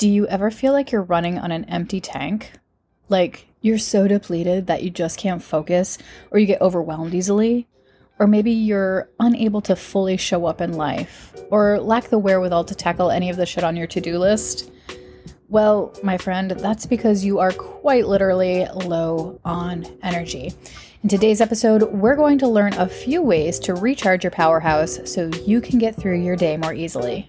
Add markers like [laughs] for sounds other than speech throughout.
Do you ever feel like you're running on an empty tank? Like you're so depleted that you just can't focus or you get overwhelmed easily? Or maybe you're unable to fully show up in life or lack the wherewithal to tackle any of the shit on your to do list? Well, my friend, that's because you are quite literally low on energy. In today's episode, we're going to learn a few ways to recharge your powerhouse so you can get through your day more easily.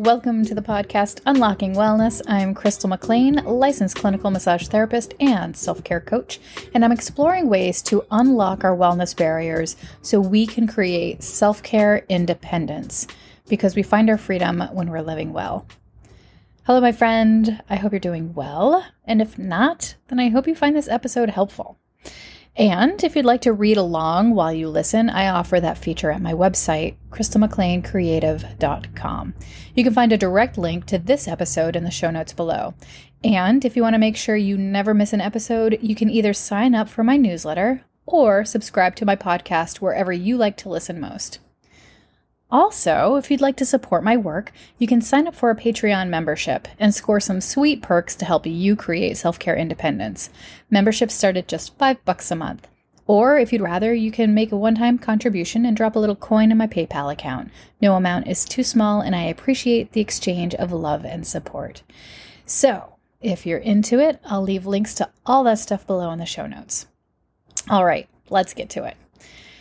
Welcome to the podcast Unlocking Wellness. I'm Crystal McLean, licensed clinical massage therapist and self care coach, and I'm exploring ways to unlock our wellness barriers so we can create self care independence because we find our freedom when we're living well. Hello, my friend. I hope you're doing well. And if not, then I hope you find this episode helpful. And if you'd like to read along while you listen, I offer that feature at my website, crystalmcleancreative.com. You can find a direct link to this episode in the show notes below. And if you want to make sure you never miss an episode, you can either sign up for my newsletter or subscribe to my podcast wherever you like to listen most. Also, if you'd like to support my work, you can sign up for a Patreon membership and score some sweet perks to help you create self-care independence. Memberships start at just 5 bucks a month. Or if you'd rather, you can make a one-time contribution and drop a little coin in my PayPal account. No amount is too small and I appreciate the exchange of love and support. So, if you're into it, I'll leave links to all that stuff below in the show notes. All right, let's get to it.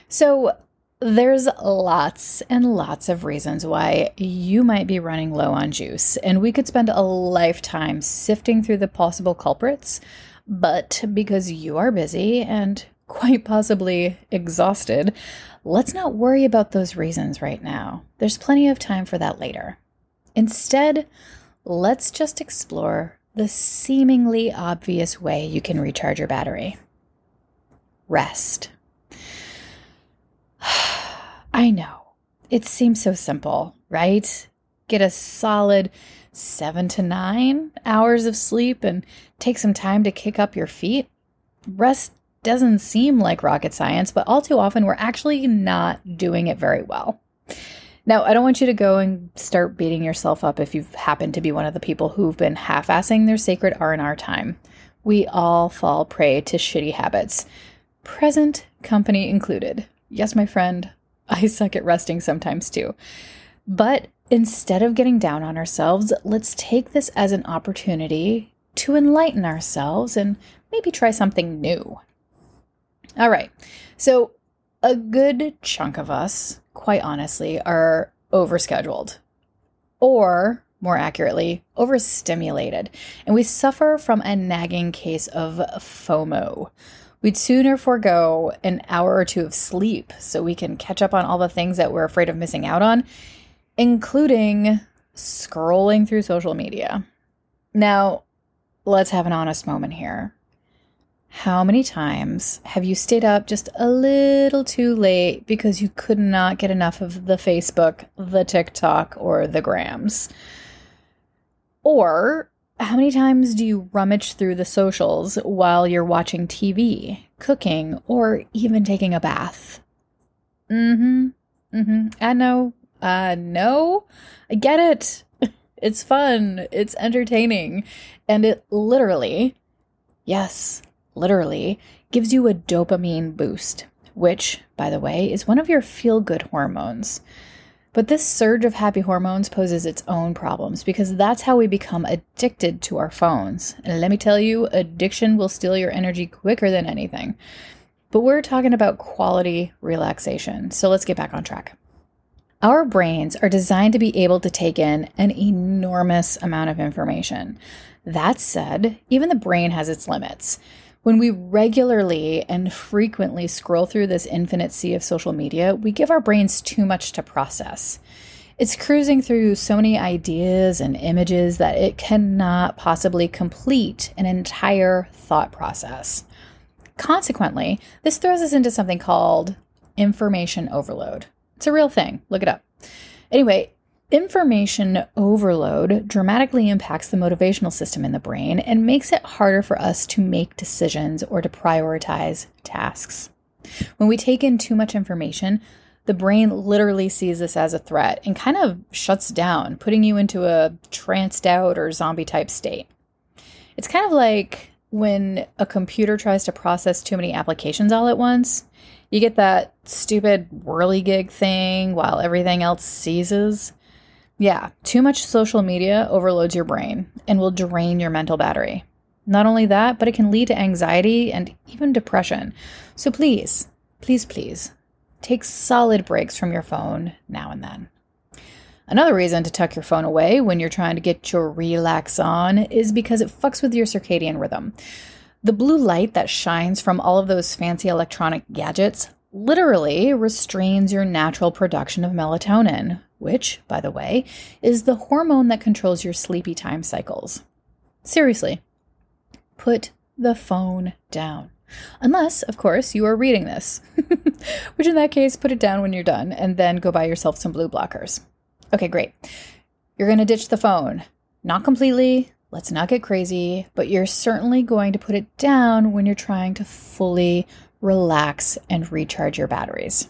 So, there's lots and lots of reasons why you might be running low on juice, and we could spend a lifetime sifting through the possible culprits. But because you are busy and quite possibly exhausted, let's not worry about those reasons right now. There's plenty of time for that later. Instead, let's just explore the seemingly obvious way you can recharge your battery rest. I know. It seems so simple, right? Get a solid seven to nine hours of sleep and take some time to kick up your feet. Rest doesn't seem like rocket science, but all too often we're actually not doing it very well. Now, I don't want you to go and start beating yourself up if you've happened to be one of the people who've been half-assing their sacred R&R time. We all fall prey to shitty habits, present company included. Yes, my friend, I suck at resting sometimes too. But instead of getting down on ourselves, let's take this as an opportunity to enlighten ourselves and maybe try something new. All right. So, a good chunk of us, quite honestly, are overscheduled or more accurately, overstimulated, and we suffer from a nagging case of FOMO, We'd sooner forego an hour or two of sleep so we can catch up on all the things that we're afraid of missing out on, including scrolling through social media. Now, let's have an honest moment here. How many times have you stayed up just a little too late because you could not get enough of the Facebook, the TikTok, or the Grams? Or how many times do you rummage through the socials while you're watching TV, cooking, or even taking a bath? Mm hmm. Mm hmm. I know. Uh, no. I get it. [laughs] It's fun. It's entertaining. And it literally, yes, literally, gives you a dopamine boost, which, by the way, is one of your feel good hormones. But this surge of happy hormones poses its own problems because that's how we become addicted to our phones. And let me tell you, addiction will steal your energy quicker than anything. But we're talking about quality relaxation. So let's get back on track. Our brains are designed to be able to take in an enormous amount of information. That said, even the brain has its limits. When we regularly and frequently scroll through this infinite sea of social media, we give our brains too much to process. It's cruising through so many ideas and images that it cannot possibly complete an entire thought process. Consequently, this throws us into something called information overload. It's a real thing. Look it up. Anyway, Information overload dramatically impacts the motivational system in the brain and makes it harder for us to make decisions or to prioritize tasks. When we take in too much information, The brain literally sees this as a threat and kind of shuts down, putting you into a tranced out or zombie type state. It's kind of like when a computer tries to process too many applications all at once. You get that stupid whirligig thing while everything else seizes. Yeah, too much social media overloads your brain and will drain your mental battery. Not only that, but it can lead to anxiety and even depression. So please, please, please, take solid breaks from your phone now and then. Another reason to tuck your phone away when you're trying to get your relax on is because it fucks with your circadian rhythm. The blue light that shines from all of those fancy electronic gadgets literally restrains your natural production of melatonin, which, by the way, is the hormone that controls your sleepy time cycles. Seriously, put the phone down. Unless, of course, you are reading this, [laughs] which in that case, put it down when you're done and then go buy yourself some blue blockers. Okay, great. You're going to ditch the phone. Not completely, let's not get crazy, but you're certainly going to put it down when you're trying to fully relax and recharge your batteries.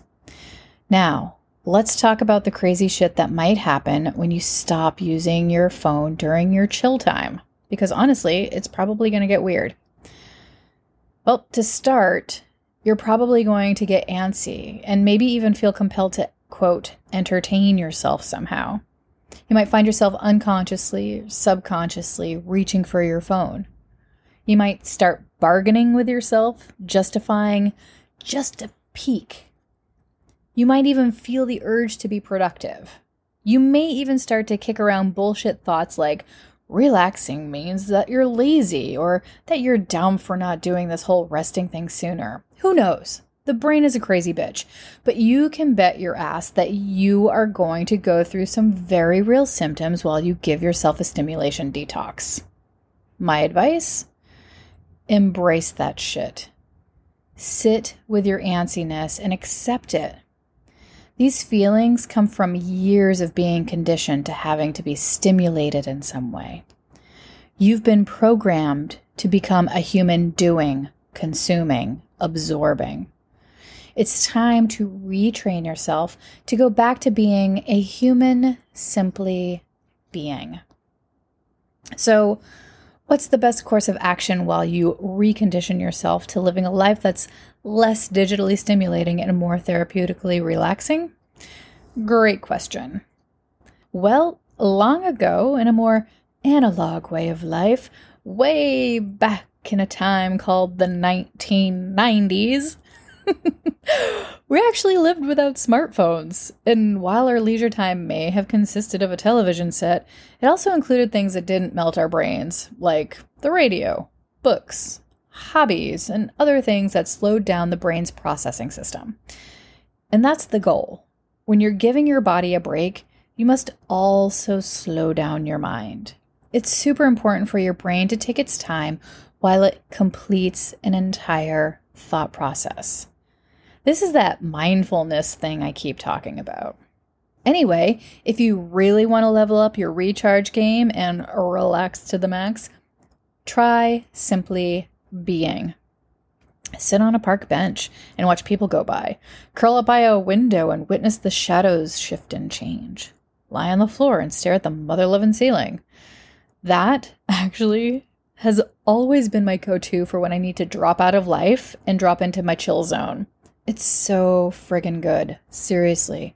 Now, let's talk about the crazy shit that might happen when you stop using your phone during your chill time because honestly, it's probably going to get weird. Well, to start, you're probably going to get antsy and maybe even feel compelled to, quote, entertain yourself somehow. You might find yourself unconsciously, subconsciously reaching for your phone. You might start bargaining with yourself, justifying just a peek. You might even feel the urge to be productive. You may even start to kick around bullshit thoughts like, Relaxing means that you're lazy or that you're dumb for not doing this whole resting thing sooner. Who knows? The brain is a crazy bitch, but you can bet your ass that you are going to go through some very real symptoms while you give yourself a stimulation detox. My advice? Embrace that shit. Sit with your antsiness and accept it. These feelings come from years of being conditioned to having to be stimulated in some way. You've been programmed to become a human doing, consuming, absorbing. It's time to retrain yourself to go back to being a human, simply being. So, what's the best course of action while you recondition yourself to living a life that's less digitally stimulating and more therapeutically relaxing? Great question. Well, long ago, in a more analog way of life, way back in a time called the 1990s, [laughs] we actually lived without smartphones. And while our leisure time may have consisted of a television set, it also included things that didn't melt our brains, like the radio, books, hobbies, and other things that slowed down the brain's processing system. And that's the goal. When you're giving your body a break, you must also slow down your mind. It's super important for your brain to take its time while it completes an entire thought process. This is that mindfulness thing I keep talking about. Anyway, if you really want to level up your recharge game and relax to the max, try simply being. Sit on a park bench and watch people go by. Curl up by a window and witness the shadows shift and change. Lie on the floor and stare at the mother loving ceiling. That actually has always been my go to for when I need to drop out of life and drop into my chill zone. It's so friggin' good. Seriously.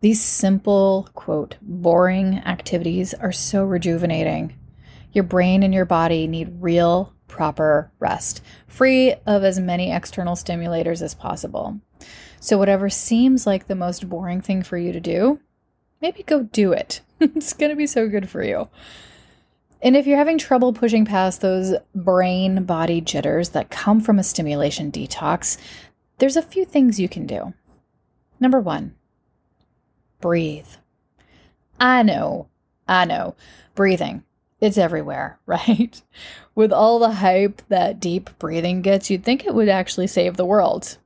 These simple, quote, boring activities are so rejuvenating. Your brain and your body need real, proper rest, free of as many external stimulators as possible. So, whatever seems like the most boring thing for you to do, maybe go do it. [laughs] it's going to be so good for you. And if you're having trouble pushing past those brain body jitters that come from a stimulation detox, there's a few things you can do. Number one, breathe. I know, I know, breathing it's everywhere, [laughs] right? With all the hype that deep breathing gets, you'd think it would actually save the world.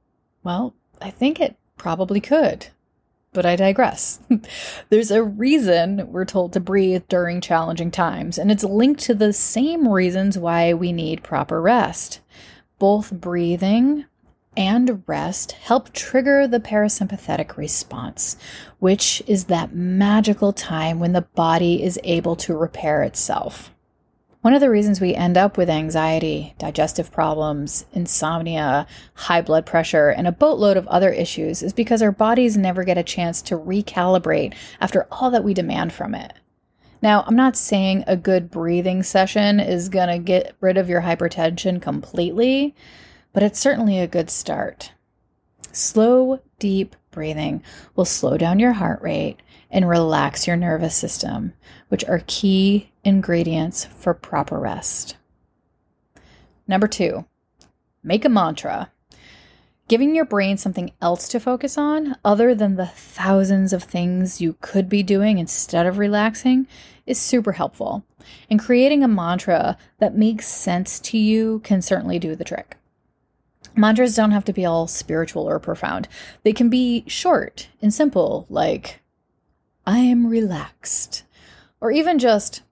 Well, I think it probably could. But I digress. [laughs] There's a reason we're told to breathe during challenging times, and it's linked to the same reasons why we need proper rest. Both breathing and rest help trigger the parasympathetic response, which is that magical time when the body is able to repair itself. One of the reasons we end up with anxiety, digestive problems, insomnia, high blood pressure, and a boatload of other issues is because our bodies never get a chance to recalibrate after all that we demand from it. Now, I'm not saying a good breathing session is going to get rid of your hypertension completely, but it's certainly a good start. Slow, deep breathing will slow down your heart rate and relax your nervous system, which are key ingredients for proper rest. Number two, make a mantra. Giving your brain something else to focus on, other than the thousands of things you could be doing instead of relaxing, is super helpful. And creating a mantra that makes sense to you can certainly do the trick. Mantras don't have to be all spiritual or profound. They can be short and simple, like, I am relaxed, or even just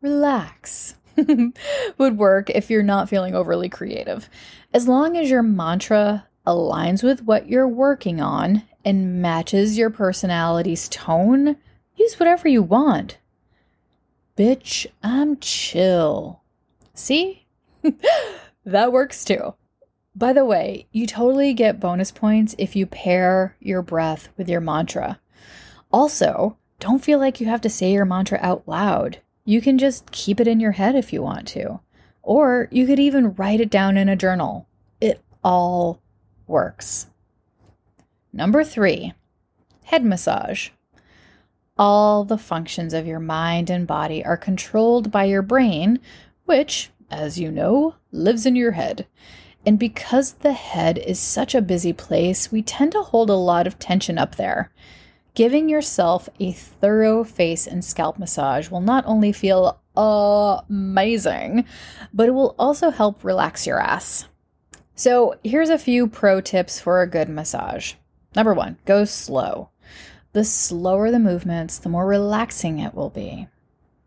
relax. [laughs] would work if you're not feeling overly creative. As long as your mantra aligns with what you're working on and matches your personality's tone, use whatever you want. Bitch, I'm chill. See? [laughs] that works too. By the way, you totally get bonus points if you pair your breath with your mantra. Also, don't feel like you have to say your mantra out loud. You can just keep it in your head if you want to. Or you could even write it down in a journal. It all works. Number three, head massage. All the functions of your mind and body are controlled by your brain, which, as you know, lives in your head. And because the head is such a busy place, we tend to hold a lot of tension up there. Giving yourself a thorough face and scalp massage will not only feel amazing, but it will also help relax your ass. So, here's a few pro tips for a good massage. Number one, go slow. The slower the movements, the more relaxing it will be.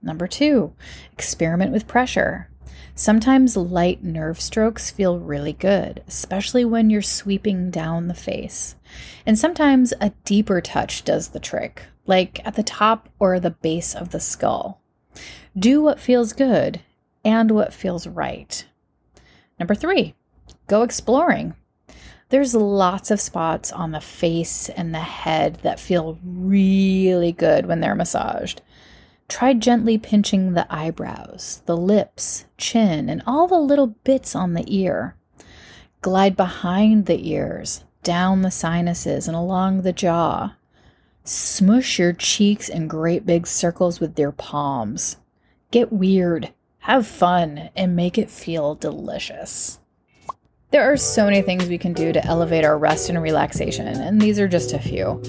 Number two, experiment with pressure. Sometimes light nerve strokes feel really good, especially when you're sweeping down the face. And sometimes a deeper touch does the trick, like at the top or the base of the skull. Do what feels good and what feels right. Number three, go exploring. There's lots of spots on the face and the head that feel really good when they're massaged. Try gently pinching the eyebrows, the lips, chin, and all the little bits on the ear. Glide behind the ears, down the sinuses, and along the jaw. Smush your cheeks in great big circles with your palms. Get weird, have fun, and make it feel delicious. There are so many things we can do to elevate our rest and relaxation, and these are just a few.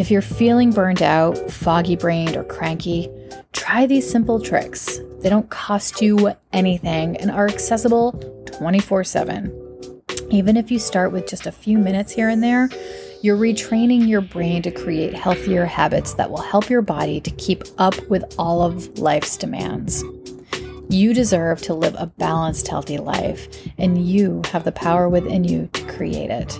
If you're feeling burnt out, foggy brained, or cranky, try these simple tricks. They don't cost you anything and are accessible 24 7. Even if you start with just a few minutes here and there, you're retraining your brain to create healthier habits that will help your body to keep up with all of life's demands. You deserve to live a balanced, healthy life, and you have the power within you to create it.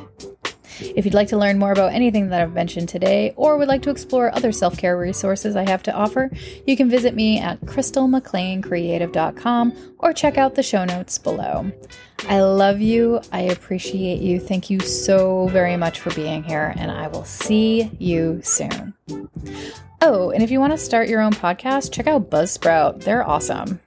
If you'd like to learn more about anything that I've mentioned today or would like to explore other self care resources I have to offer, you can visit me at crystalmcleancreative.com or check out the show notes below. I love you. I appreciate you. Thank you so very much for being here, and I will see you soon. Oh, and if you want to start your own podcast, check out Buzzsprout. They're awesome.